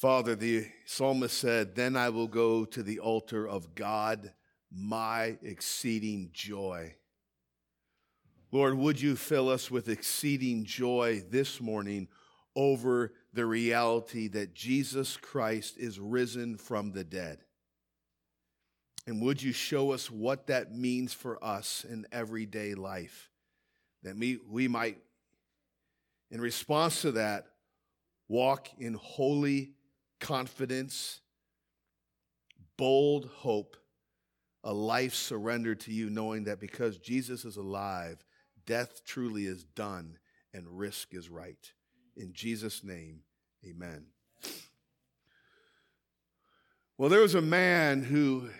Father, the psalmist said, Then I will go to the altar of God, my exceeding joy. Lord, would you fill us with exceeding joy this morning over the reality that Jesus Christ is risen from the dead? And would you show us what that means for us in everyday life? That we, we might, in response to that, walk in holy confidence, bold hope, a life surrendered to you, knowing that because Jesus is alive, death truly is done and risk is right. In Jesus' name, amen. Well, there was a man who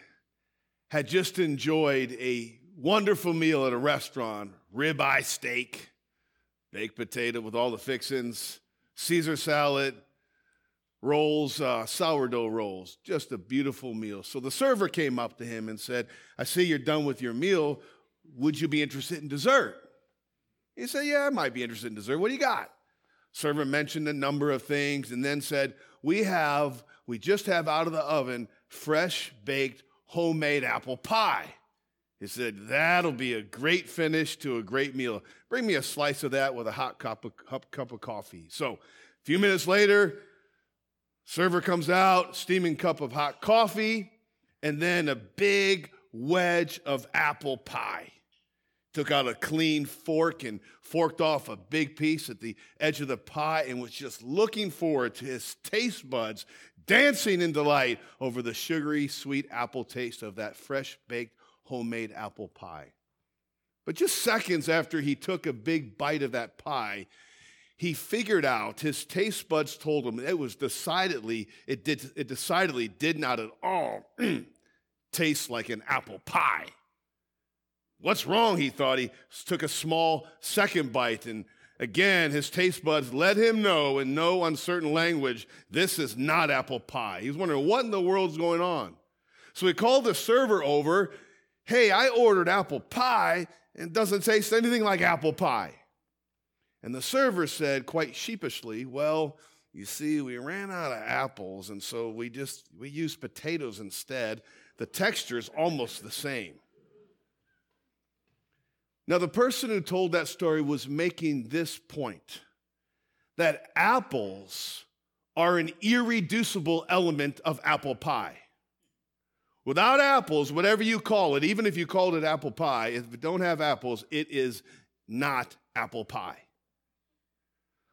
had just enjoyed a wonderful meal at a restaurant ribeye steak, baked potato with all the fixings, Caesar salad, rolls, uh, sourdough rolls, just a beautiful meal. So the server came up to him and said, I see you're done with your meal. Would you be interested in dessert? He said, Yeah, I might be interested in dessert. What do you got? Server mentioned a number of things and then said, We have, we just have out of the oven fresh baked homemade apple pie. He said, That'll be a great finish to a great meal. Bring me a slice of that with a hot cup of, cup, cup of coffee. So, a few minutes later, server comes out, steaming cup of hot coffee, and then a big wedge of apple pie. Took out a clean fork and forked off a big piece at the edge of the pie and was just looking forward to his taste buds dancing in delight over the sugary, sweet apple taste of that fresh baked homemade apple pie. But just seconds after he took a big bite of that pie, he figured out his taste buds told him it was decidedly it did it decidedly did not at all taste like an apple pie. What's wrong? He thought. He took a small second bite and again his taste buds let him know in no uncertain language this is not apple pie. He was wondering what in the world's going on. So he called the server over. Hey i ordered apple pie and it doesn't taste anything like apple pie and the server said quite sheepishly, Well, you see, we ran out of apples, and so we just we used potatoes instead. The texture is almost the same. Now, the person who told that story was making this point that apples are an irreducible element of apple pie. Without apples, whatever you call it, even if you called it apple pie, if it don't have apples, it is not apple pie.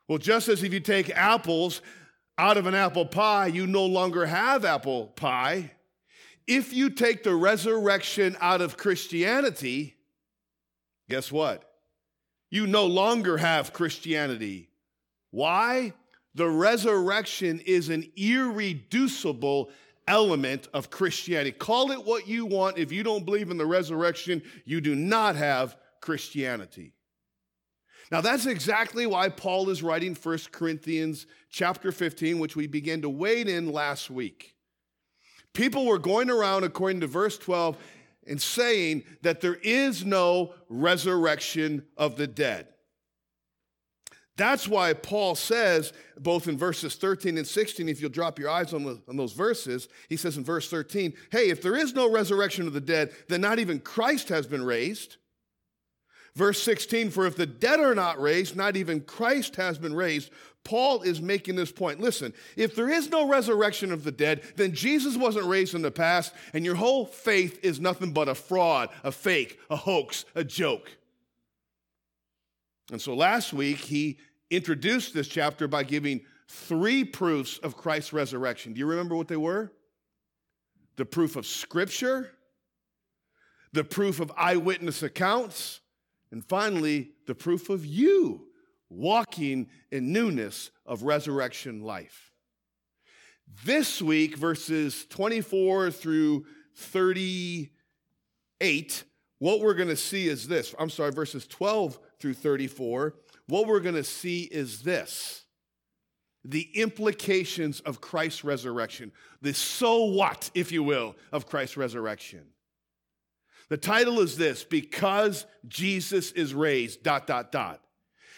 Well, just as if you take apples out of an apple pie, you no longer have apple pie. If you take the resurrection out of Christianity, guess what? You no longer have Christianity. Why? The resurrection is an irreducible element of Christianity. Call it what you want. If you don't believe in the resurrection, you do not have Christianity. Now that's exactly why Paul is writing 1 Corinthians chapter 15, which we began to wade in last week. People were going around, according to verse 12, and saying that there is no resurrection of the dead. That's why Paul says, both in verses 13 and 16, if you'll drop your eyes on, the, on, those verses, he says in verse 13, hey, if there is no resurrection of the dead, then not even Christ has been raised. Verse 16, for if the dead are not raised, not even Christ has been raised. Paul is making this point. Listen, if there is no resurrection of the dead, then Jesus wasn't raised in the past, and your whole faith is nothing but a fraud, a fake, a hoax, a joke. And so last week, he introduced this chapter by giving three proofs of Christ's resurrection. Do you remember what they were? The proof of Scripture, the proof of eyewitness accounts, and finally, the proof of you walking in newness of resurrection life. This week, verses 24 through 38, what we're going to see is this. I'm sorry, verses 12 through 34. What we're going to see is this the implications of Christ's resurrection, the so what, if you will, of Christ's resurrection. The title is this Because Jesus is raised, dot, dot, dot.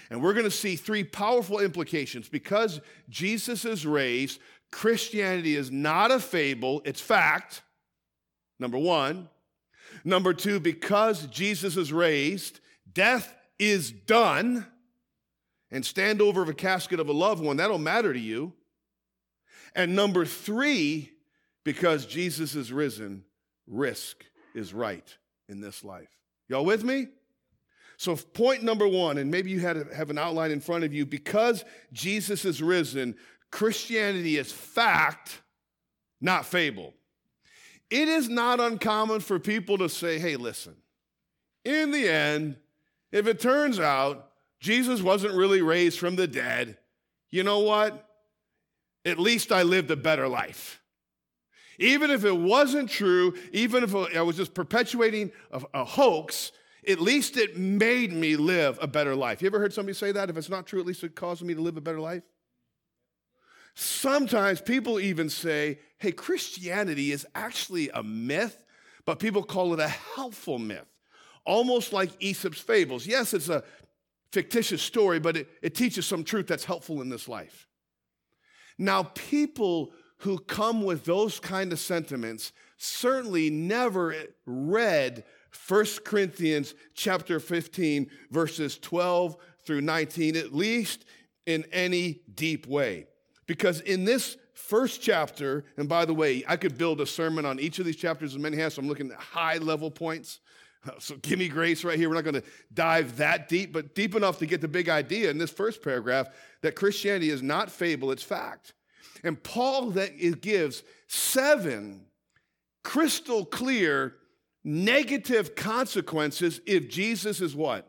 And we're going to see three powerful implications. Because Jesus is raised, Christianity is not a fable, it's fact. Number one. Number two, because Jesus is raised, death is done. And stand over a casket of a loved one, that'll matter to you. And number three, because Jesus is risen, risk is right in this life. Y'all with me? So, point number one, and maybe you had have an outline in front of you, because Jesus is risen, Christianity is fact, not fable. It is not uncommon for people to say, hey, listen, in the end, if it turns out Jesus wasn't really raised from the dead, you know what? At least I lived a better life. Even if it wasn't true, even if I was just perpetuating a, a hoax, at least it made me live a better life. You ever heard somebody say that? If it's not true, at least it caused me to live a better life? Sometimes people even say, hey, Christianity is actually a myth, but people call it a helpful myth, almost like Aesop's fables. Yes, it's a fictitious story, but it, it teaches some truth that's helpful in this life. Now, people who come with those kind of sentiments certainly never read 1 Corinthians chapter 15, verses 12 through 19, at least in any deep way. Because in this first chapter, and by the way, I could build a sermon on each of these chapters as many has, so I'm looking at high level points. So give me grace right here. We're not going to dive that deep, but deep enough to get the big idea in this first paragraph that Christianity is not fable, it's fact. And Paul that it gives seven crystal clear negative consequences if Jesus is what?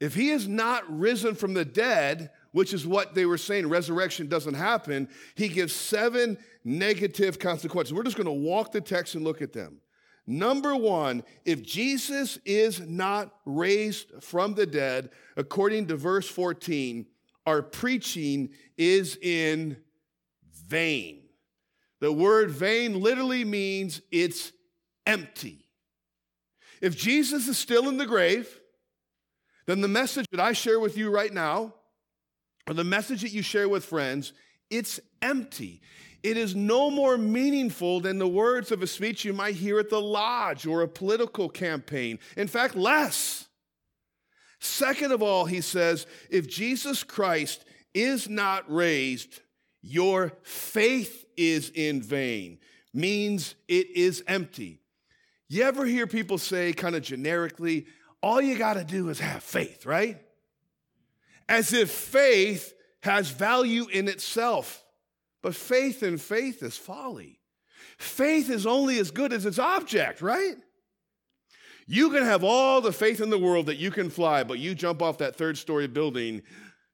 If he is not risen from the dead, which is what they were saying, resurrection doesn't happen, he gives seven negative consequences. We're just going to walk the text and look at them. Number one, if Jesus is not raised from the dead, according to verse 14, our preaching is in vain. The word vain literally means it's empty. If Jesus is still in the grave, then the message that I share with you right now, or the message that you share with friends, it's empty. It is no more meaningful than the words of a speech you might hear at the lodge or a political campaign. In fact, less. Second of all, he says, if Jesus Christ is not raised, your faith is in vain, means it is empty. You ever hear people say, kind of generically, all you got to do is have faith, right? As if faith has value in itself. But faith in faith is folly. Faith is only as good as its object, right? You can have all the faith in the world that you can fly, but you jump off that third story building,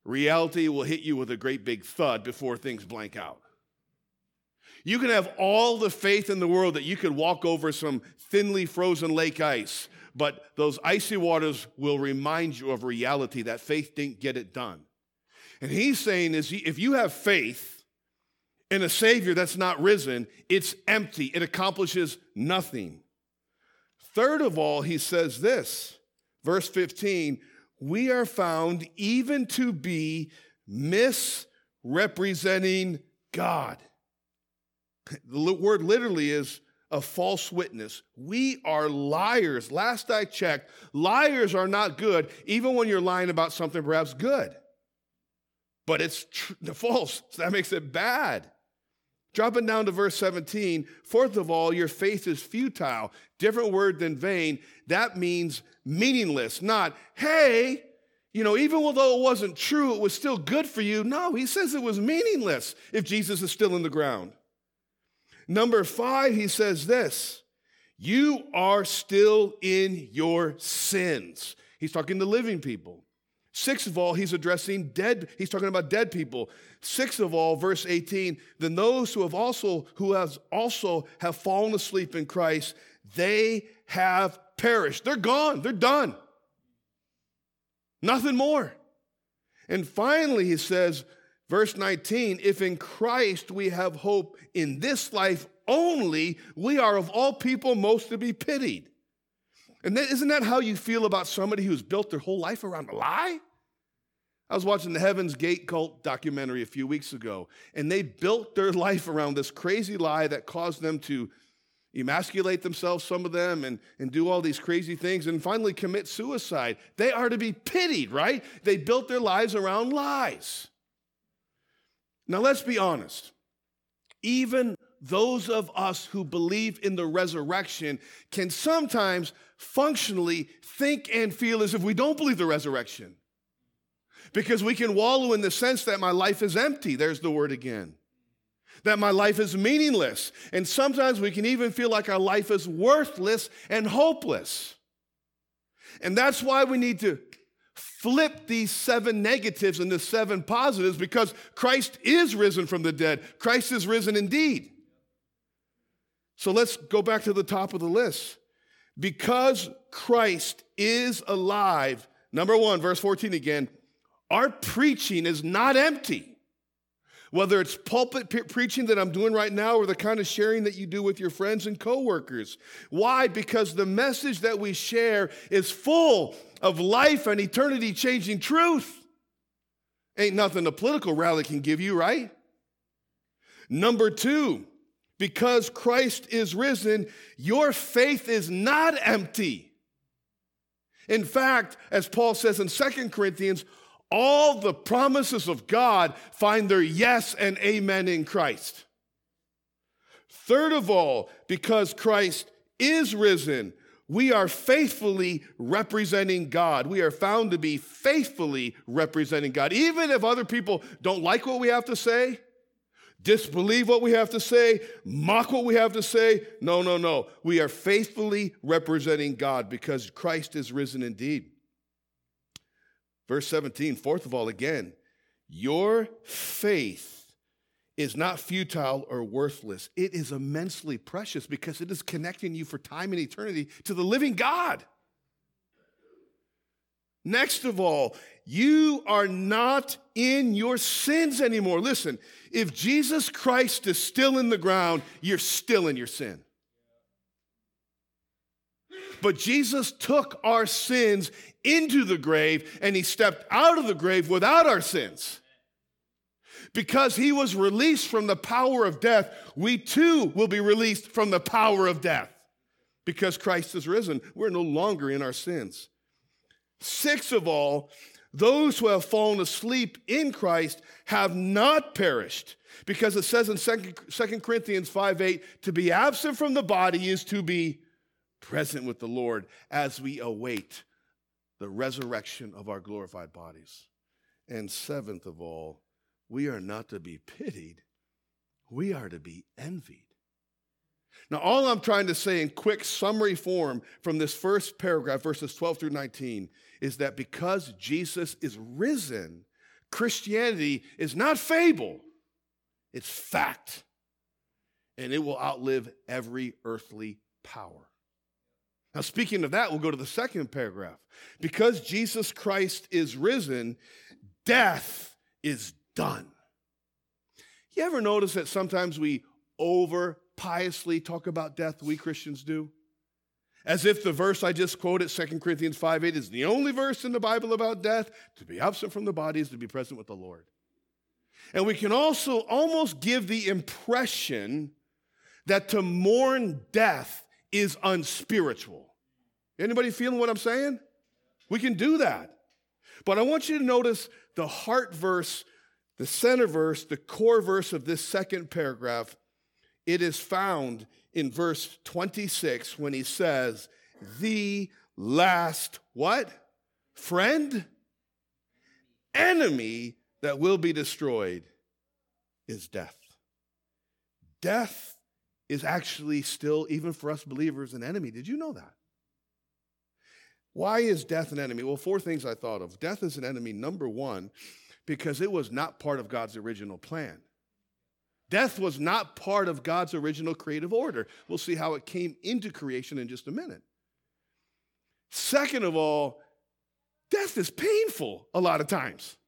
reality will hit you with a great big thud before things blank out. You can have all the faith in the world that you could walk over some thinly frozen lake ice, but those icy waters will remind you of reality that faith didn't get it done. And he's saying is if you have faith in a savior that's not risen, it's empty. It accomplishes nothing. Third of all, he says this, verse 15, we are found even to be misrepresenting God. The word literally is a false witness. We are liars. Last I checked, liars are not good, even when you're lying about something perhaps good. But it's tr- false, so that makes it bad. Dropping down to verse 17, fourth of all, your faith is futile. Different word than vain. That means meaningless, not, hey, you know, even though it wasn't true, it was still good for you. No, he says it was meaningless if Jesus is still in the ground. Number five, he says this You are still in your sins. He's talking to living people. Sixth of all, he's addressing dead, he's talking about dead people. Sixth of all, verse 18, then those who have also, who has also have fallen asleep in Christ, they have perished. They're gone, they're done. Nothing more. And finally, he says, Verse 19, if in Christ we have hope in this life only, we are of all people most to be pitied. And is isn't that how you feel about somebody who's built their whole life around a lie? I was watching the Heaven's Gate cult documentary a few weeks ago, and they built their life around this crazy lie that caused them to emasculate themselves, some of them, and, and do all these crazy things, and finally commit suicide. They are to be pitied, right? They built their lives around lies. Now, let's be honest. Even those of us who believe in the resurrection can sometimes functionally think and feel as if we don't believe the resurrection because we can wallow in the sense that my life is empty. There's the word again. That my life is meaningless. And sometimes we can even feel like our life is worthless and hopeless. And that's why we need to flip these seven negatives into seven positives because Christ is risen from the dead. Christ is risen indeed. So let's go back to the top of the list. Because Christ is alive, number one, verse 14 again, our preaching is not empty. Whether it's pulpit pre- preaching that I'm doing right now or the kind of sharing that you do with your friends and coworkers. Why? Because the message that we share is full of life and eternity changing truth. Ain't nothing a political rally can give you, right? Number two, because Christ is risen, your faith is not empty. In fact, as Paul says in Second Corinthians, all the promises of God find their yes and amen in Christ. Third of all, because Christ is risen, we are faithfully representing God. We are found to be faithfully representing God. Even if other people don't like what we have to say, disbelieve what we have to say, mock what we have to say. No, no, no. We are faithfully representing God because Christ is risen indeed. Verse 17, fourth of all, again, your faith is not futile or worthless. It is immensely precious because it is connecting you for time and eternity to the living God. Next of all, you are not in your sins anymore. Listen, if Jesus Christ is still in the ground, you're still in your sin. But Jesus took our sins into the grave and he stepped out of the grave without our sins. Because he was released from the power of death, we too will be released from the power of death. Because Christ is risen, we're no longer in our sins. Six of all, those who have fallen asleep in Christ have not perished. Because it says in 2 Corinthians 5 8, to be absent from the body is to be present with the Lord as we await the resurrection of our glorified bodies. And seventh of all, we are not to be pitied, we are to be envied. Now, all I'm trying to say in quick summary form from this first paragraph, verses 12 through 19, is that because Jesus is risen, Christianity is not fable, it's fact. And it will outlive every earthly power. Now, speaking of that, we'll go to the second paragraph. Because Jesus Christ is risen, death is done. You ever notice that sometimes we over piously talk about death, we Christians do? As if the verse I just quoted, 2 Corinthians 5 8, is the only verse in the Bible about death. To be absent from the body is to be present with the Lord. And we can also almost give the impression that to mourn death is unspiritual. Anybody feeling what I'm saying? We can do that. But I want you to notice the heart verse, the center verse, the core verse of this second paragraph. It is found in verse 26 when he says, The last what? Friend? Enemy that will be destroyed is death. Death is actually still, even for us believers, an enemy. Did you know that? Why is death an enemy? Well, four things I thought of. Death is an enemy, number one, because it was not part of God's original plan. Death was not part of God's original creative order. We'll see how it came into creation in just a minute. Second of all, death is painful a lot of times.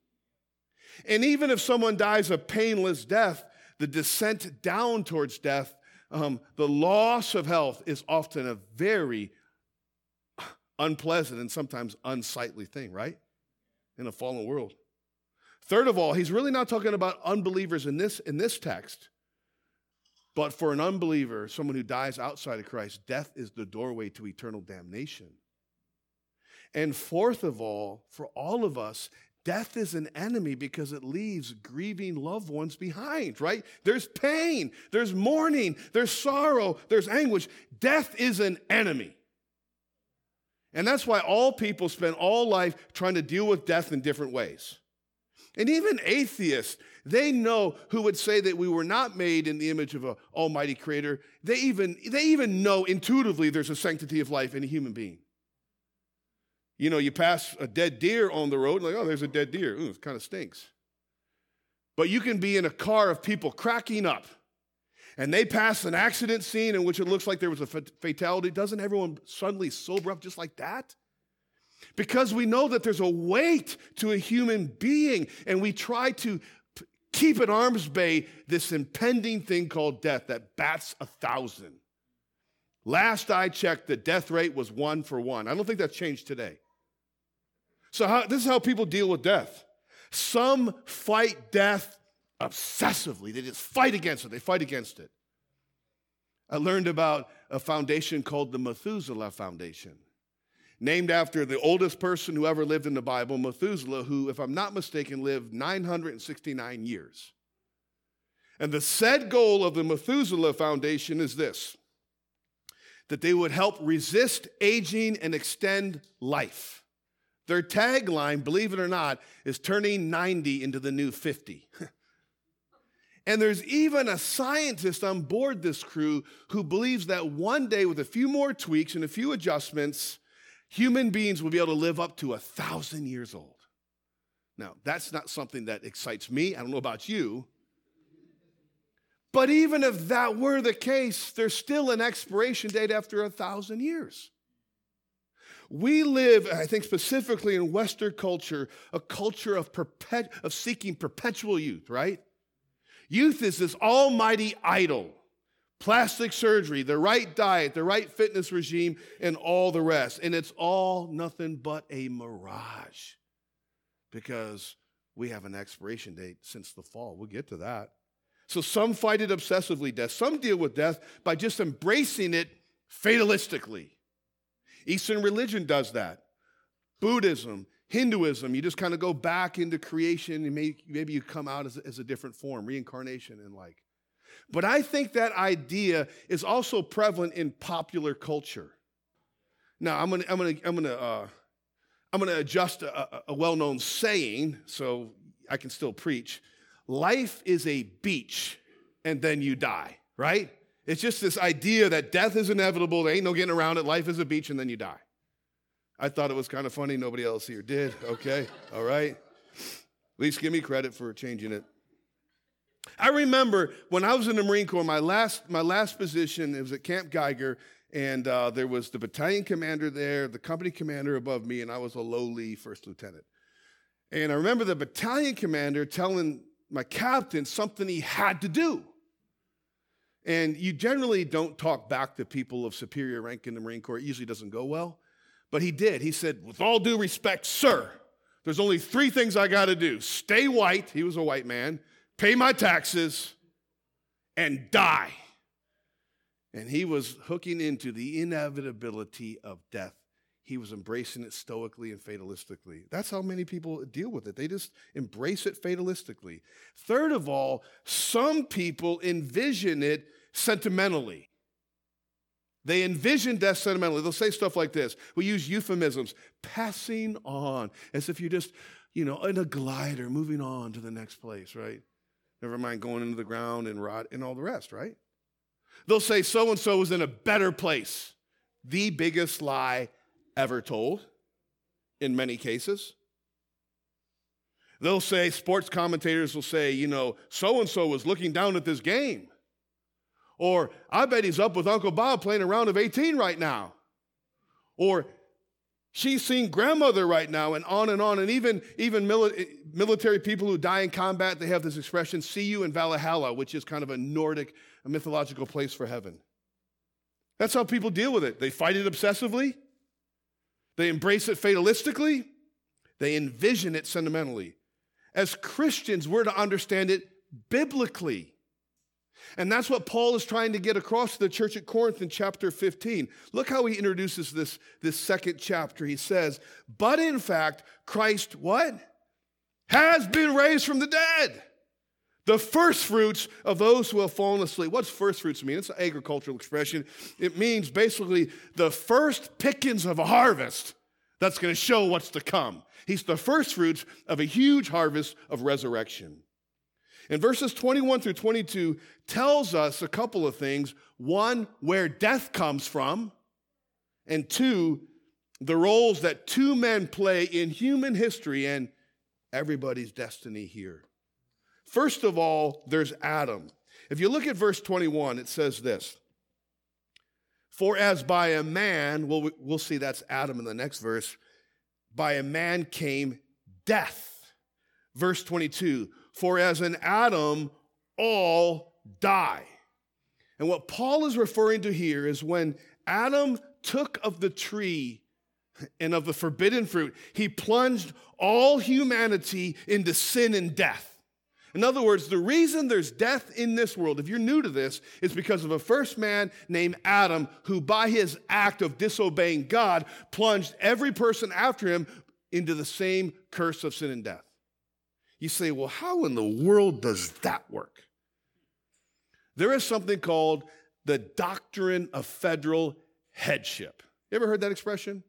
And even if someone dies a painless death, the descent down towards death, um, the loss of health is often a very unpleasant and sometimes unsightly thing, right? In a fallen world. Third of all, he's really not talking about unbelievers in this, in this text. But for an unbeliever, someone who dies outside of Christ, death is the doorway to eternal damnation. And fourth of all, for all of us, death is an enemy because it leaves grieving loved ones behind, right? There's pain, there's mourning, there's sorrow, there's anguish. Death is an enemy. And that's why all people spend all life trying to deal with death in different ways. And even atheists, they know who would say that we were not made in the image of an almighty creator. They even, they even know intuitively there's a sanctity of life in a human being. You know, you pass a dead deer on the road, like, oh, there's a dead deer. Ooh, it kind of stinks. But you can be in a car of people cracking up, and they pass an accident scene in which it looks like there was a fatality. Doesn't everyone suddenly sober up just like that? Because we know that there's a weight to a human being, and we try to keep at arm's bay this impending thing called death that bats a thousand. Last I checked, the death rate was one for one. I don't think that's changed today. So, how, this is how people deal with death. Some fight death obsessively, they just fight against it, they fight against it. I learned about a foundation called the Methuselah Foundation, named after the oldest person who ever lived in the Bible, Methuselah, who, if I'm not mistaken, lived 969 years. And the said goal of the Methuselah Foundation is this that they would help resist aging and extend life. Their tagline, believe it or not, is turning 90 into the new 50. and there's even a scientist on board this crew who believes that one day, with a few more tweaks and a few adjustments, human beings will be able to live up to a thousand years old. Now, that's not something that excites me. I don't know about you. But even if that were the case, there's still an expiration date after a thousand years. We live, I think specifically in Western culture, a culture of, perpet- of seeking perpetual youth, right? Youth is this almighty idol. Plastic surgery, the right diet, the right fitness regime, and all the rest. And it's all nothing but a mirage because we have an expiration date since the fall. We'll get to that. So some fight it obsessively, death. Some deal with death by just embracing it fatalistically. Eastern religion does that. Buddhism, Hinduism, you just kind of go back into creation and maybe, you come out as a different form, reincarnation and like. But I think that idea is also prevalent in popular culture. Now, I'm gonna, I'm gonna, I'm gonna, uh, I'm gonna adjust a, a well-known saying so I can still preach. Life is a beach, and then you die. Right? It's just this idea that death is inevitable, there ain't no getting around it, life is a beach, and then you die. I thought it was kind of funny. Nobody else here did. Okay, all right. At least give me credit for changing it. I remember when I was in the Marine Corps, my last, my last position, it was at Camp Geiger, and uh, there was the battalion commander there, the company commander above me, and I was a lowly first lieutenant. And I remember the battalion commander telling my captain something he had to do. And you generally don't talk back to people of superior rank in the Marine Corps. It usually doesn't go well. But he did. He said, With all due respect, sir, there's only three things I got to do stay white, he was a white man, pay my taxes, and die. And he was hooking into the inevitability of death. He was embracing it stoically and fatalistically. That's how many people deal with it. They just embrace it fatalistically. Third of all, some people envision it sentimentally. They envision death sentimentally. They'll say stuff like this. We use euphemisms, passing on, as if you're just, you know, in a glider, moving on to the next place, right? Never mind going into the ground and rot and all the rest, right? They'll say so and so is in a better place. The biggest lie ever told in many cases. They'll say, sports commentators will say, you know, so and so was looking down at this game. Or, I bet he's up with Uncle Bob playing a round of 18 right now. Or, she's seeing grandmother right now, and on and on. And even, even mili- military people who die in combat, they have this expression, see you in Valhalla, which is kind of a Nordic, a mythological place for heaven. That's how people deal with it. They fight it obsessively, they embrace it fatalistically, they envision it sentimentally. As Christians, we're to understand it biblically. And that's what Paul is trying to get across to the church at Corinth in chapter 15. Look how he introduces this, this second chapter. He says, But in fact, Christ, what? Has been raised from the dead. The first fruits of those who have fallen asleep. What's first fruits mean? It's an agricultural expression. It means basically the first pickings of a harvest that's going to show what's to come. He's the first fruits of a huge harvest of resurrection. And verses 21 through 22 tells us a couple of things. One, where death comes from, and two, the roles that two men play in human history and everybody's destiny here. First of all, there's Adam. If you look at verse 21, it says this For as by a man, well, we'll see that's Adam in the next verse, by a man came death. Verse 22 For as in Adam, all die. And what Paul is referring to here is when Adam took of the tree and of the forbidden fruit, he plunged all humanity into sin and death. In other words, the reason there's death in this world, if you're new to this, is because of a first man named Adam who, by his act of disobeying God, plunged every person after him into the same curse of sin and death. You say, well, how in the world does that work? There is something called the doctrine of federal headship. You ever heard that expression?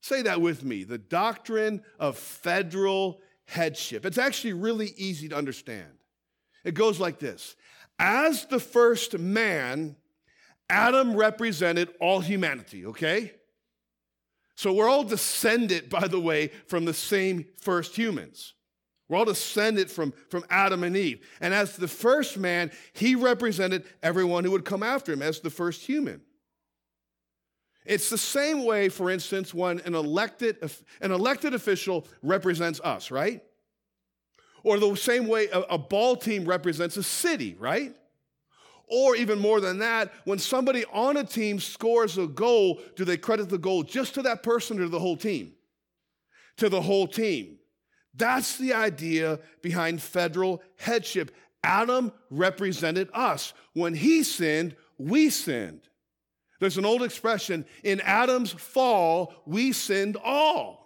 Say that with me the doctrine of federal headship. It's actually really easy to understand. It goes like this As the first man, Adam represented all humanity, okay? So we're all descended, by the way, from the same first humans. We're all descended from, from Adam and Eve. And as the first man, he represented everyone who would come after him as the first human. It's the same way, for instance, when an elected, an elected official represents us, right? Or the same way a, a ball team represents a city, right? Or even more than that, when somebody on a team scores a goal, do they credit the goal just to that person or to the whole team? To the whole team. That's the idea behind federal headship. Adam represented us. When he sinned, we sinned. There's an old expression in Adam's fall, we sinned all.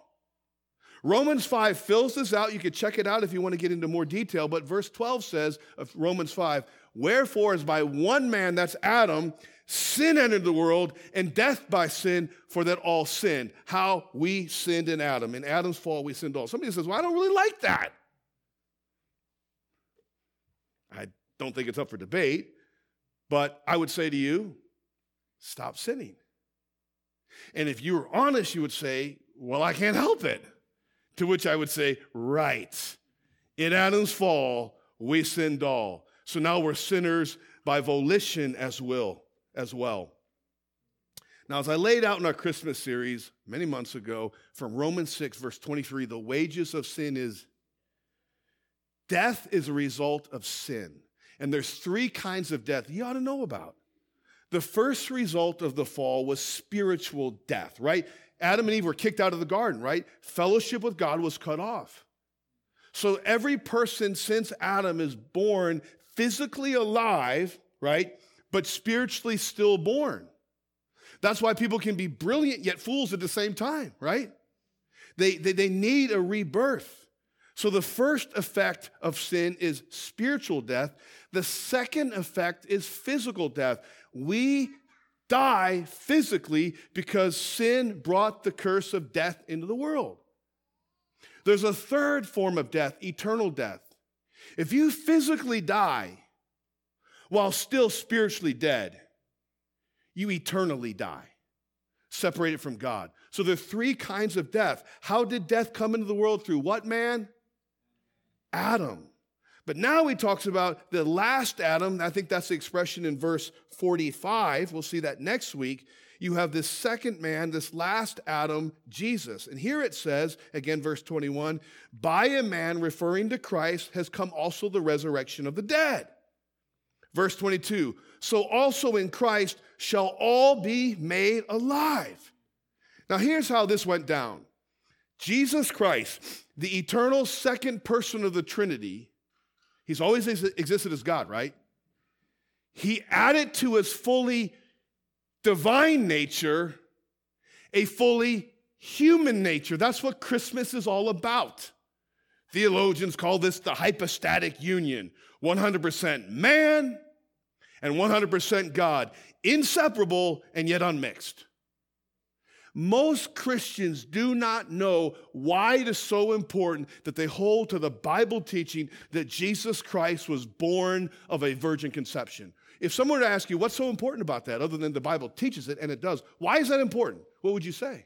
Romans 5 fills this out. You can check it out if you want to get into more detail. But verse 12 says of Romans 5 Wherefore, as by one man, that's Adam, sin entered the world, and death by sin, for that all sinned. How we sinned in Adam. In Adam's fall, we sinned all. Somebody says, Well, I don't really like that. I don't think it's up for debate, but I would say to you, stop sinning. And if you were honest, you would say, Well, I can't help it. To which I would say, Right. In Adam's fall, we sinned all. So now we're sinners by volition as will, as well. Now, as I laid out in our Christmas series many months ago from Romans 6, verse 23, the wages of sin is death is a result of sin. And there's three kinds of death you ought to know about. The first result of the fall was spiritual death, right? Adam and Eve were kicked out of the garden, right? Fellowship with God was cut off. So every person since Adam is born physically alive, right? But spiritually stillborn. That's why people can be brilliant yet fools at the same time, right? They, they, they need a rebirth. So the first effect of sin is spiritual death. The second effect is physical death. We die physically because sin brought the curse of death into the world. There's a third form of death, eternal death. If you physically die while still spiritually dead, you eternally die, separated from God. So there are three kinds of death. How did death come into the world? Through what man? Adam. But now he talks about the last Adam. I think that's the expression in verse 45. We'll see that next week. You have this second man, this last Adam, Jesus. And here it says, again, verse 21 by a man referring to Christ has come also the resurrection of the dead. Verse 22 so also in Christ shall all be made alive. Now, here's how this went down Jesus Christ, the eternal second person of the Trinity, he's always existed as God, right? He added to his fully divine nature a fully human nature. That's what Christmas is all about. Theologians call this the hypostatic union 100% man and 100% God, inseparable and yet unmixed. Most Christians do not know why it is so important that they hold to the Bible teaching that Jesus Christ was born of a virgin conception. If someone were to ask you, what's so important about that, other than the Bible teaches it, and it does, why is that important? What would you say?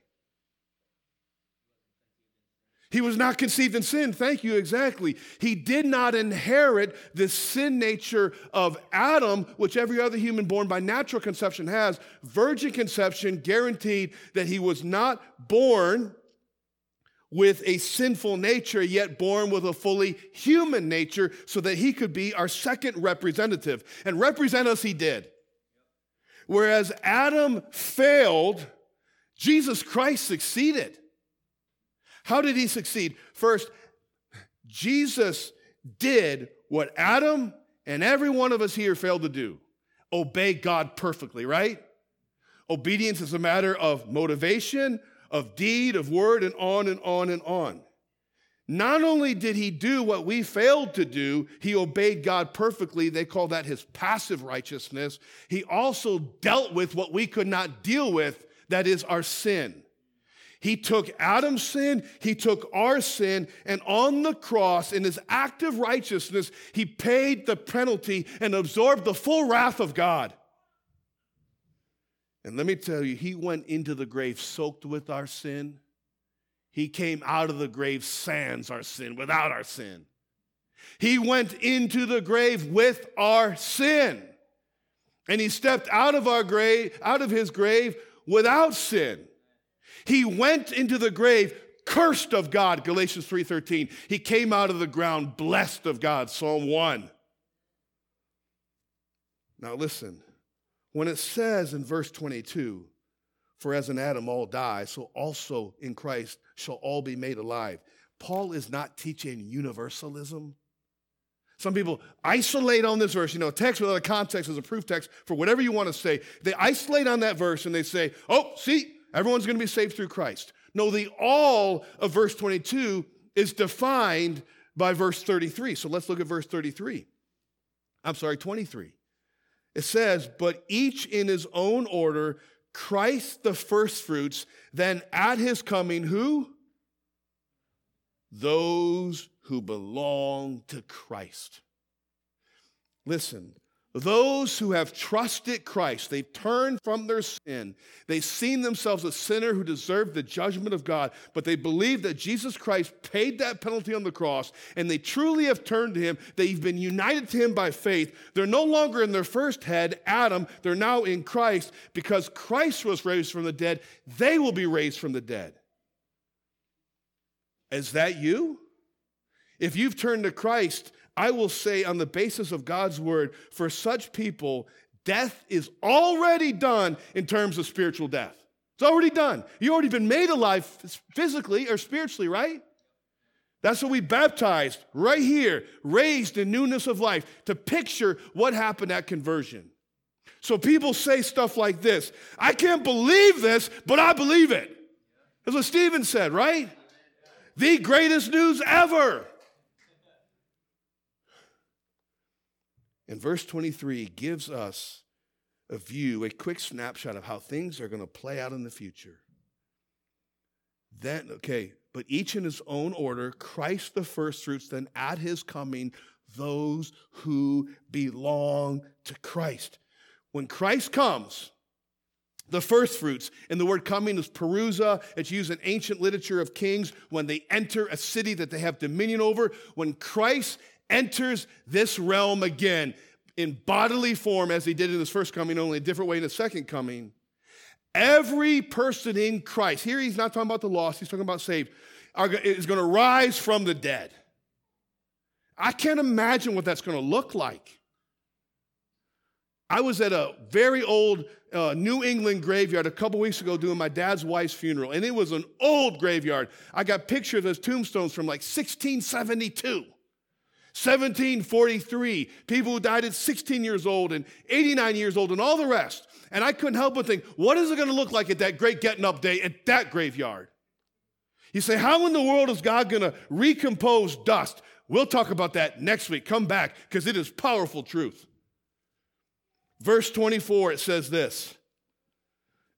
He was not conceived in sin. Thank you, exactly. He did not inherit the sin nature of Adam, which every other human born by natural conception has. Virgin conception guaranteed that he was not born with a sinful nature, yet born with a fully human nature, so that he could be our second representative. And represent us, he did. Whereas Adam failed, Jesus Christ succeeded. How did he succeed? First, Jesus did what Adam and every one of us here failed to do obey God perfectly, right? Obedience is a matter of motivation, of deed, of word, and on and on and on. Not only did he do what we failed to do, he obeyed God perfectly. They call that his passive righteousness. He also dealt with what we could not deal with, that is our sin. He took Adam's sin, he took our sin, and on the cross, in his act of righteousness, he paid the penalty and absorbed the full wrath of God. And let me tell you, he went into the grave soaked with our sin. He came out of the grave sans our sin, without our sin. He went into the grave with our sin. And he stepped out of our grave, out of his grave without sin. He went into the grave cursed of God, Galatians 3:13. He came out of the ground blessed of God, Psalm 1. Now listen, when it says in verse 22, for as in Adam all die, so also in Christ shall all be made alive. Paul is not teaching universalism. Some people isolate on this verse. You know, a text without a context is a proof text for whatever you want to say. They isolate on that verse and they say, oh, see, Everyone's going to be saved through Christ. No, the all of verse 22 is defined by verse 33. So let's look at verse 33. I'm sorry, 23. It says, But each in his own order, Christ the firstfruits, then at his coming, who? Those who belong to Christ. Listen, those who have trusted Christ, they've turned from their sin. They've seen themselves a sinner who deserved the judgment of God, but they believe that Jesus Christ paid that penalty on the cross, and they truly have turned to Him. They've been united to Him by faith. They're no longer in their first head, Adam. They're now in Christ. Because Christ was raised from the dead, they will be raised from the dead. Is that you? If you've turned to Christ, I will say, on the basis of God's word, for such people, death is already done in terms of spiritual death. It's already done. You've already been made alive physically or spiritually, right? That's what we baptized right here, raised in newness of life to picture what happened at conversion. So people say stuff like this I can't believe this, but I believe it. That's what Stephen said, right? The greatest news ever. And verse 23 gives us a view, a quick snapshot of how things are going to play out in the future. Then, okay, but each in his own order, Christ the firstfruits, then at his coming, those who belong to Christ. When Christ comes, the firstfruits, and the word coming is parousia. It's used in ancient literature of kings when they enter a city that they have dominion over. When Christ enters this realm again in bodily form as he did in his first coming, only a different way in his second coming. Every person in Christ, here he's not talking about the lost, he's talking about saved, is going to rise from the dead. I can't imagine what that's going to look like. I was at a very old uh, New England graveyard a couple weeks ago doing my dad's wife's funeral, and it was an old graveyard. I got pictures of tombstones from like 1672. 1743, people who died at 16 years old and 89 years old, and all the rest. And I couldn't help but think, what is it going to look like at that great getting up day at that graveyard? You say, how in the world is God going to recompose dust? We'll talk about that next week. Come back because it is powerful truth. Verse 24, it says this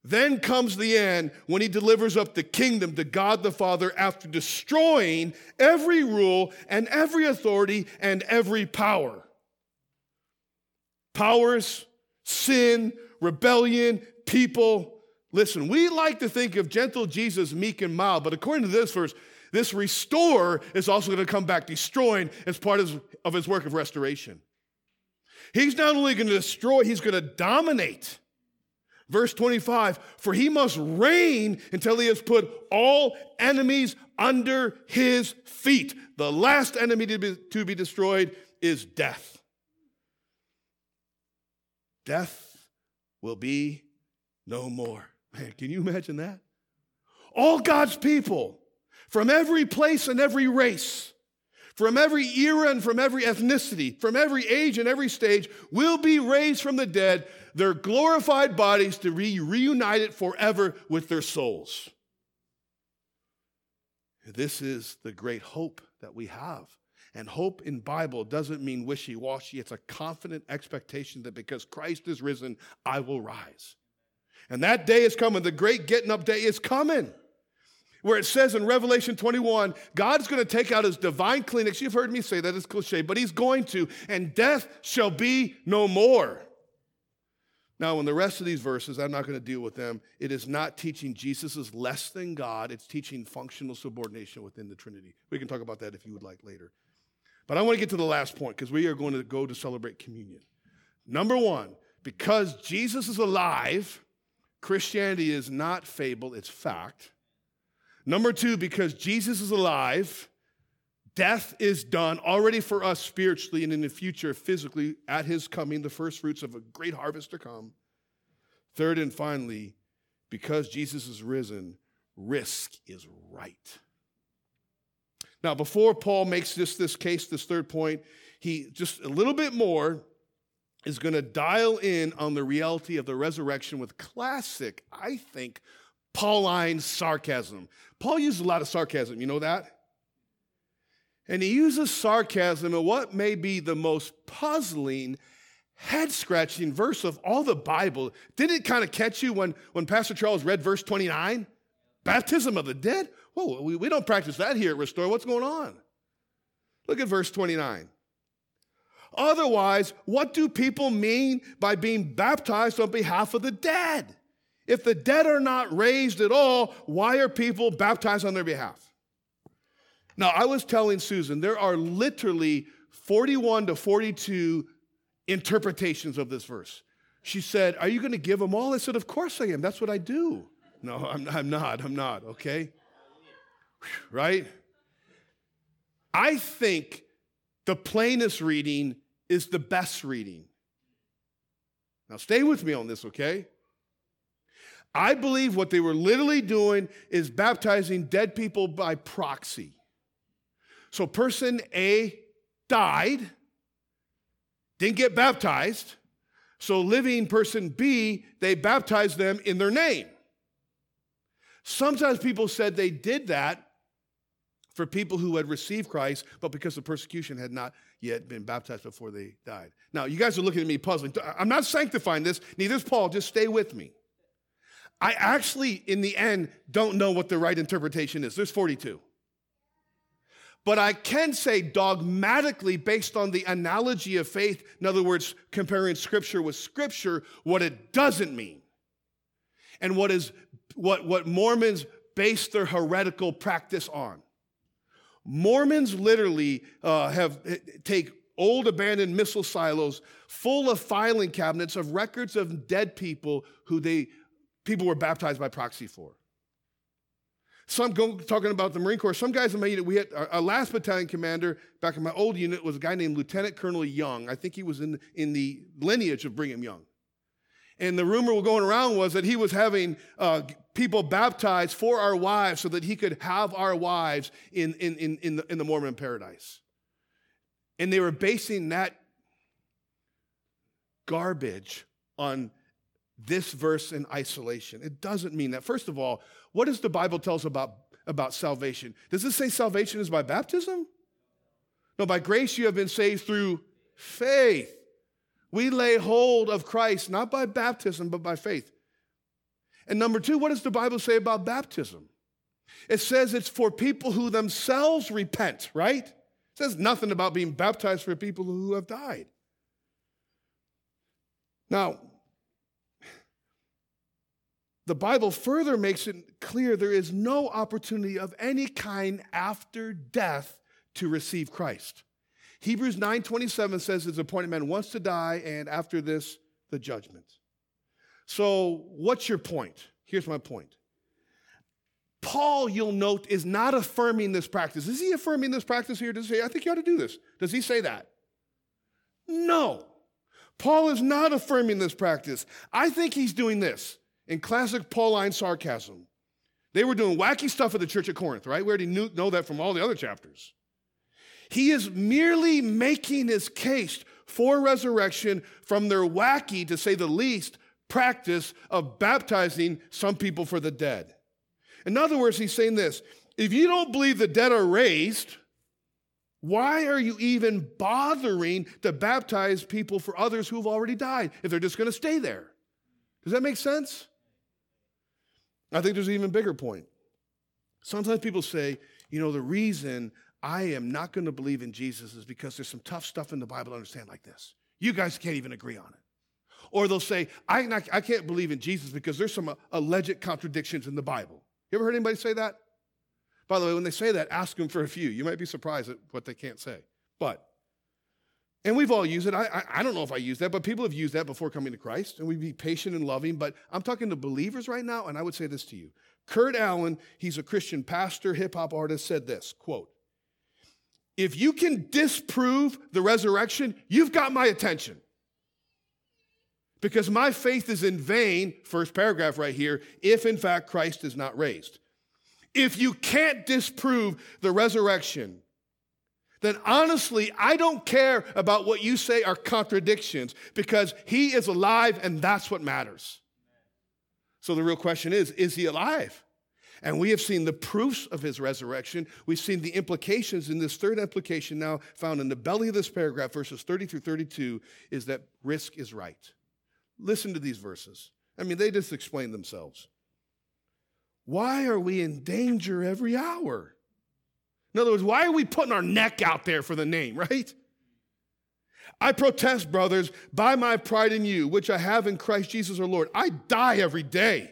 Then comes the end when he delivers up the kingdom to God the Father after destroying every rule and every authority and every power. Powers, sin, rebellion, people. Listen, we like to think of gentle Jesus meek and mild, but according to this verse, this restore is also going to come back destroying as part of his work of restoration. He's not only going to destroy, he's going to dominate. Verse 25, for he must reign until he has put all enemies under his feet. The last enemy to be, to be destroyed is death. Death will be no more. Man, can you imagine that? All God's people from every place and every race from every era and from every ethnicity, from every age and every stage, will be raised from the dead, their glorified bodies to be reunited forever with their souls. This is the great hope that we have. And hope in Bible doesn't mean wishy-washy. It's a confident expectation that because Christ is risen, I will rise. And that day is coming. The great getting up day is coming where it says in Revelation 21, God's going to take out his divine Kleenex. You've heard me say that, it's cliche, but he's going to, and death shall be no more. Now, in the rest of these verses, I'm not going to deal with them. It is not teaching Jesus is less than God, it's teaching functional subordination within the Trinity. We can talk about that if you would like later. But I want to get to the last point because we are going to go to celebrate communion. Number one, because Jesus is alive, Christianity is not fable, it's fact. Number two, because Jesus is alive, death is done already for us spiritually and in the future physically at his coming, the first fruits of a great harvest to come. Third and finally, because Jesus is risen, risk is right. Now, before Paul makes this, this case, this third point, he just a little bit more is going to dial in on the reality of the resurrection with classic, I think, Pauline sarcasm. Paul uses a lot of sarcasm, you know that? And he uses sarcasm in what may be the most puzzling, head scratching verse of all the Bible. Didn't it kind of catch you when, when Pastor Charles read verse 29? Baptism of the dead? Whoa, we, we don't practice that here at Restore. What's going on? Look at verse 29. Otherwise, what do people mean by being baptized on behalf of the dead? If the dead are not raised at all, why are people baptized on their behalf? Now, I was telling Susan, there are literally 41 to 42 interpretations of this verse. She said, Are you going to give them all? I said, Of course I am. That's what I do. No, I'm, I'm not. I'm not, okay? Right? I think the plainest reading is the best reading. Now, stay with me on this, okay? I believe what they were literally doing is baptizing dead people by proxy. So, person A died, didn't get baptized. So, living person B, they baptized them in their name. Sometimes people said they did that for people who had received Christ, but because the persecution had not yet been baptized before they died. Now, you guys are looking at me puzzling. I'm not sanctifying this, neither is Paul. Just stay with me. I actually, in the end, don't know what the right interpretation is. There's 42. But I can say dogmatically, based on the analogy of faith, in other words, comparing scripture with scripture, what it doesn't mean. And what is what, what Mormons base their heretical practice on. Mormons literally uh, have eh, take old abandoned missile silos full of filing cabinets of records of dead people who they people were baptized by proxy for. Some go talking about the Marine Corps. Some guys in my unit, we had our, our last battalion commander back in my old unit was a guy named Lieutenant Colonel Young. I think he was in, in the lineage of Brigham Young. And the rumor going around was that he was having uh, people baptized for our wives so that he could have our wives in, in, in, in, the, in the Mormon paradise. And they were basing that garbage on this verse in isolation. It doesn't mean that. First of all, what does the Bible tell us about, about salvation? Does it say salvation is by baptism? No, by grace you have been saved through faith. We lay hold of Christ not by baptism, but by faith. And number two, what does the Bible say about baptism? It says it's for people who themselves repent, right? It says nothing about being baptized for people who have died. Now, the Bible further makes it clear there is no opportunity of any kind after death to receive Christ. Hebrews 9:27 says his appointed man wants to die, and after this, the judgment. So, what's your point? Here's my point. Paul, you'll note, is not affirming this practice. Is he affirming this practice here? Does he say, I think you ought to do this? Does he say that? No. Paul is not affirming this practice. I think he's doing this in classic Pauline sarcasm. They were doing wacky stuff at the church at Corinth, right? We already knew, know that from all the other chapters. He is merely making his case for resurrection from their wacky, to say the least, practice of baptizing some people for the dead. In other words, he's saying this if you don't believe the dead are raised, why are you even bothering to baptize people for others who've already died if they're just going to stay there? Does that make sense? I think there's an even bigger point. Sometimes people say, you know, the reason I am not going to believe in Jesus is because there's some tough stuff in the Bible to understand like this. You guys can't even agree on it. Or they'll say, I, not, I can't believe in Jesus because there's some uh, alleged contradictions in the Bible. You ever heard anybody say that? By the way, when they say that, ask them for a few. You might be surprised at what they can't say. But, and we've all used it. I, I, I don't know if I use that, but people have used that before coming to Christ, and we be patient and loving. But I'm talking to believers right now, and I would say this to you. Kurt Allen, he's a Christian pastor, hip hop artist, said this quote, if you can disprove the resurrection, you've got my attention. Because my faith is in vain, first paragraph right here, if in fact Christ is not raised. If you can't disprove the resurrection, then honestly, I don't care about what you say are contradictions because he is alive and that's what matters. So the real question is is he alive? And we have seen the proofs of his resurrection. We've seen the implications in this third implication now found in the belly of this paragraph, verses 30 through 32, is that risk is right. Listen to these verses. I mean, they just explain themselves. Why are we in danger every hour? In other words, why are we putting our neck out there for the name, right? I protest, brothers, by my pride in you, which I have in Christ Jesus our Lord. I die every day.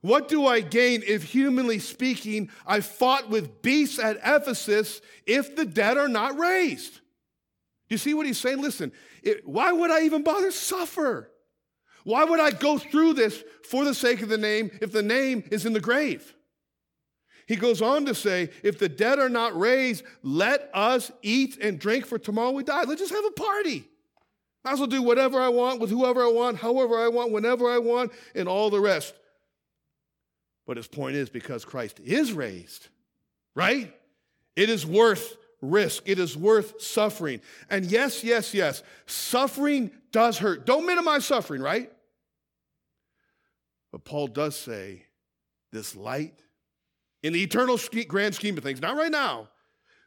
What do I gain if, humanly speaking, I fought with beasts at Ephesus if the dead are not raised? You see what he's saying? Listen, it, why would I even bother suffer? Why would I go through this for the sake of the name if the name is in the grave? He goes on to say, if the dead are not raised, let us eat and drink, for tomorrow we die. Let's just have a party. I also do whatever I want with whoever I want, however I want, whenever I want, and all the rest. But his point is because Christ is raised, right? It is worth risk. It is worth suffering. And yes, yes, yes, suffering does hurt. Don't minimize suffering, right? But Paul does say this light, in the eternal grand scheme of things, not right now,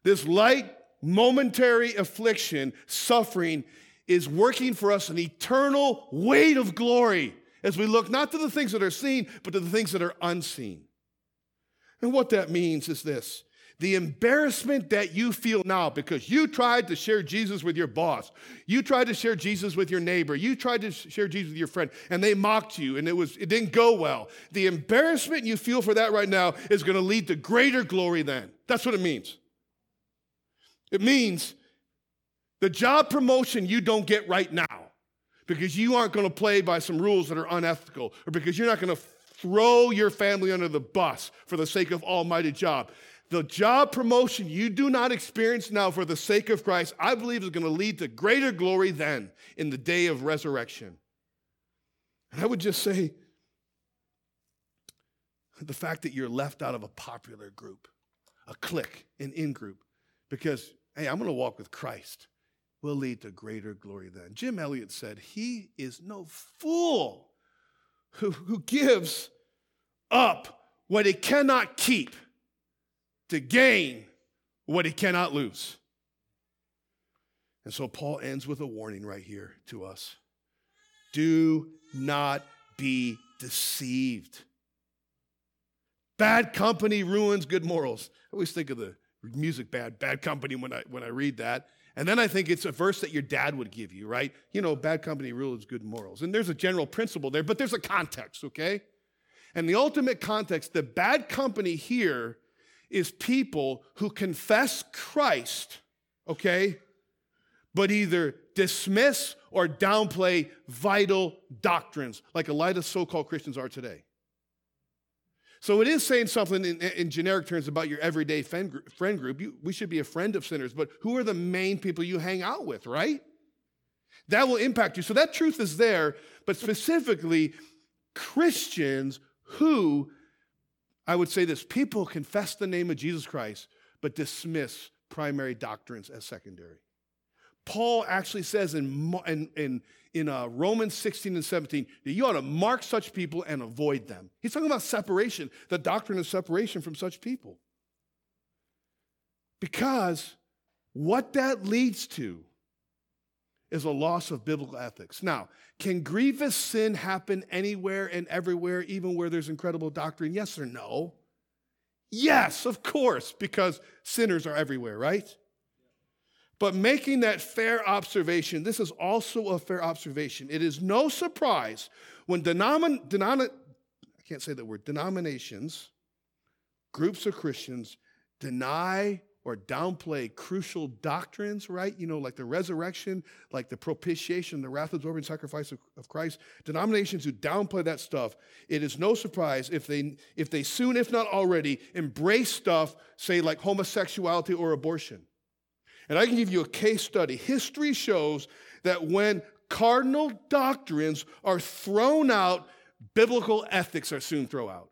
this light, momentary affliction, suffering, is working for us an eternal weight of glory as we look not to the things that are seen, but to the things that are unseen. And what that means is this the embarrassment that you feel now because you tried to share Jesus with your boss, you tried to share Jesus with your neighbor, you tried to share Jesus with your friend, and they mocked you and it, was, it didn't go well. The embarrassment you feel for that right now is going to lead to greater glory then. That's what it means. It means the job promotion you don't get right now because you aren't going to play by some rules that are unethical or because you're not going to throw your family under the bus for the sake of almighty job. The job promotion you do not experience now for the sake of Christ, I believe is going to lead to greater glory then in the day of resurrection. And I would just say the fact that you're left out of a popular group, a clique, an in group, because, hey, I'm going to walk with Christ will lead to greater glory then. Jim Elliot said, He is no fool who, who gives up what he cannot keep to gain what he cannot lose. And so Paul ends with a warning right here to us do not be deceived. Bad company ruins good morals. I always think of the music bad, bad company when I, when I read that. And then I think it's a verse that your dad would give you, right? You know, bad company ruins good morals. And there's a general principle there, but there's a context, okay? And the ultimate context, the bad company here is people who confess Christ, okay, but either dismiss or downplay vital doctrines, like a lot of so called Christians are today. So it is saying something in, in generic terms about your everyday friend group. You, we should be a friend of sinners, but who are the main people you hang out with, right? That will impact you. So that truth is there, but specifically, Christians who, I would say this, people confess the name of Jesus Christ, but dismiss primary doctrines as secondary. Paul actually says in, in, in, in uh, Romans 16 and 17 that you ought to mark such people and avoid them. He's talking about separation, the doctrine of separation from such people. Because what that leads to is a loss of biblical ethics. Now, can grievous sin happen anywhere and everywhere, even where there's incredible doctrine? Yes or no? Yes, of course, because sinners are everywhere, right? But making that fair observation, this is also a fair observation. It is no surprise when denomin, denom, I can't say word, denominations, groups of Christians deny or downplay crucial doctrines, right? You know, like the resurrection, like the propitiation, the wrath absorbing sacrifice of, of, Christ. Denominations who downplay that stuff, it is no surprise if they, if they soon, if not already, embrace stuff, say like homosexuality or abortion. And I can give you a case study. History shows that when cardinal doctrines are thrown out, biblical ethics are soon thrown out.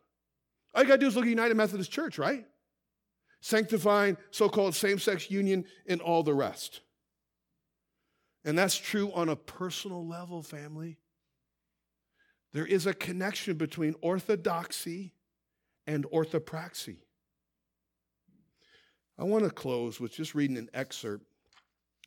All you got to do is look at United Methodist Church, right? Sanctifying so called same sex union and all the rest. And that's true on a personal level, family. There is a connection between orthodoxy and orthopraxy. I want to close with just reading an excerpt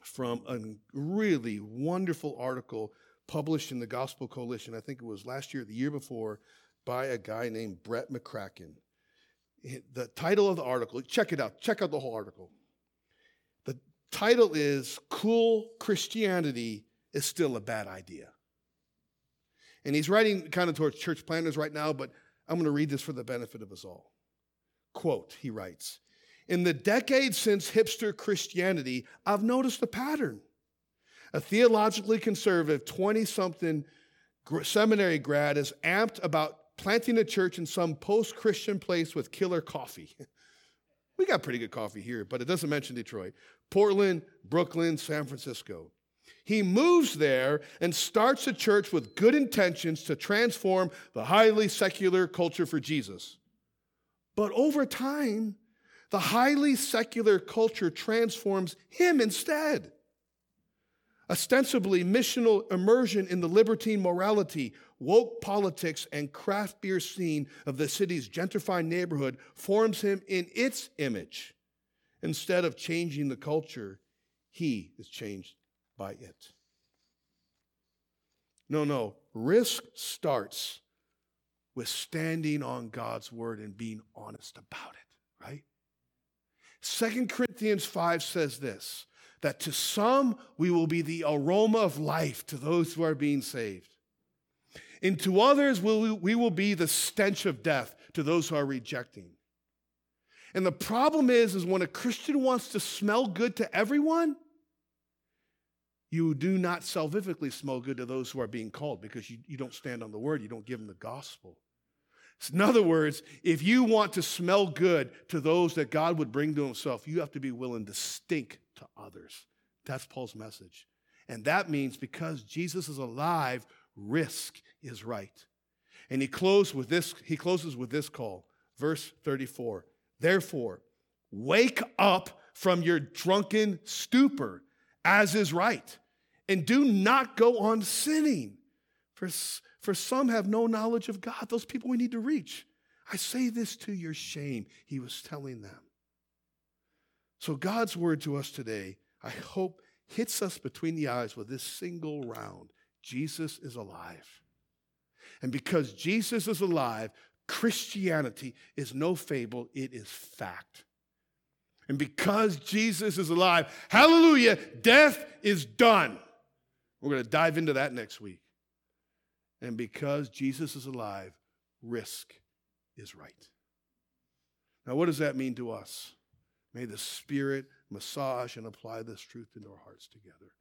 from a really wonderful article published in the Gospel Coalition. I think it was last year, the year before, by a guy named Brett McCracken. The title of the article, check it out, check out the whole article. The title is Cool Christianity is Still a Bad Idea. And he's writing kind of towards church planners right now, but I'm going to read this for the benefit of us all. Quote, he writes, in the decades since hipster Christianity, I've noticed a pattern. A theologically conservative 20 something seminary grad is amped about planting a church in some post Christian place with killer coffee. we got pretty good coffee here, but it doesn't mention Detroit. Portland, Brooklyn, San Francisco. He moves there and starts a church with good intentions to transform the highly secular culture for Jesus. But over time, the highly secular culture transforms him instead. Ostensibly, missional immersion in the libertine morality, woke politics, and craft beer scene of the city's gentrified neighborhood forms him in its image. Instead of changing the culture, he is changed by it. No, no. Risk starts with standing on God's word and being honest about it, right? Second Corinthians 5 says this that to some we will be the aroma of life to those who are being saved. And to others we will be the stench of death to those who are rejecting. And the problem is, is when a Christian wants to smell good to everyone, you do not salvifically smell good to those who are being called because you, you don't stand on the word, you don't give them the gospel. In other words, if you want to smell good to those that God would bring to himself, you have to be willing to stink to others. That's Paul's message. And that means because Jesus is alive, risk is right. And he closes with this, he closes with this call. Verse 34. Therefore, wake up from your drunken stupor, as is right, and do not go on sinning. For, for some have no knowledge of God, those people we need to reach. I say this to your shame, he was telling them. So, God's word to us today, I hope, hits us between the eyes with this single round Jesus is alive. And because Jesus is alive, Christianity is no fable, it is fact. And because Jesus is alive, hallelujah, death is done. We're going to dive into that next week. And because Jesus is alive, risk is right. Now, what does that mean to us? May the Spirit massage and apply this truth into our hearts together.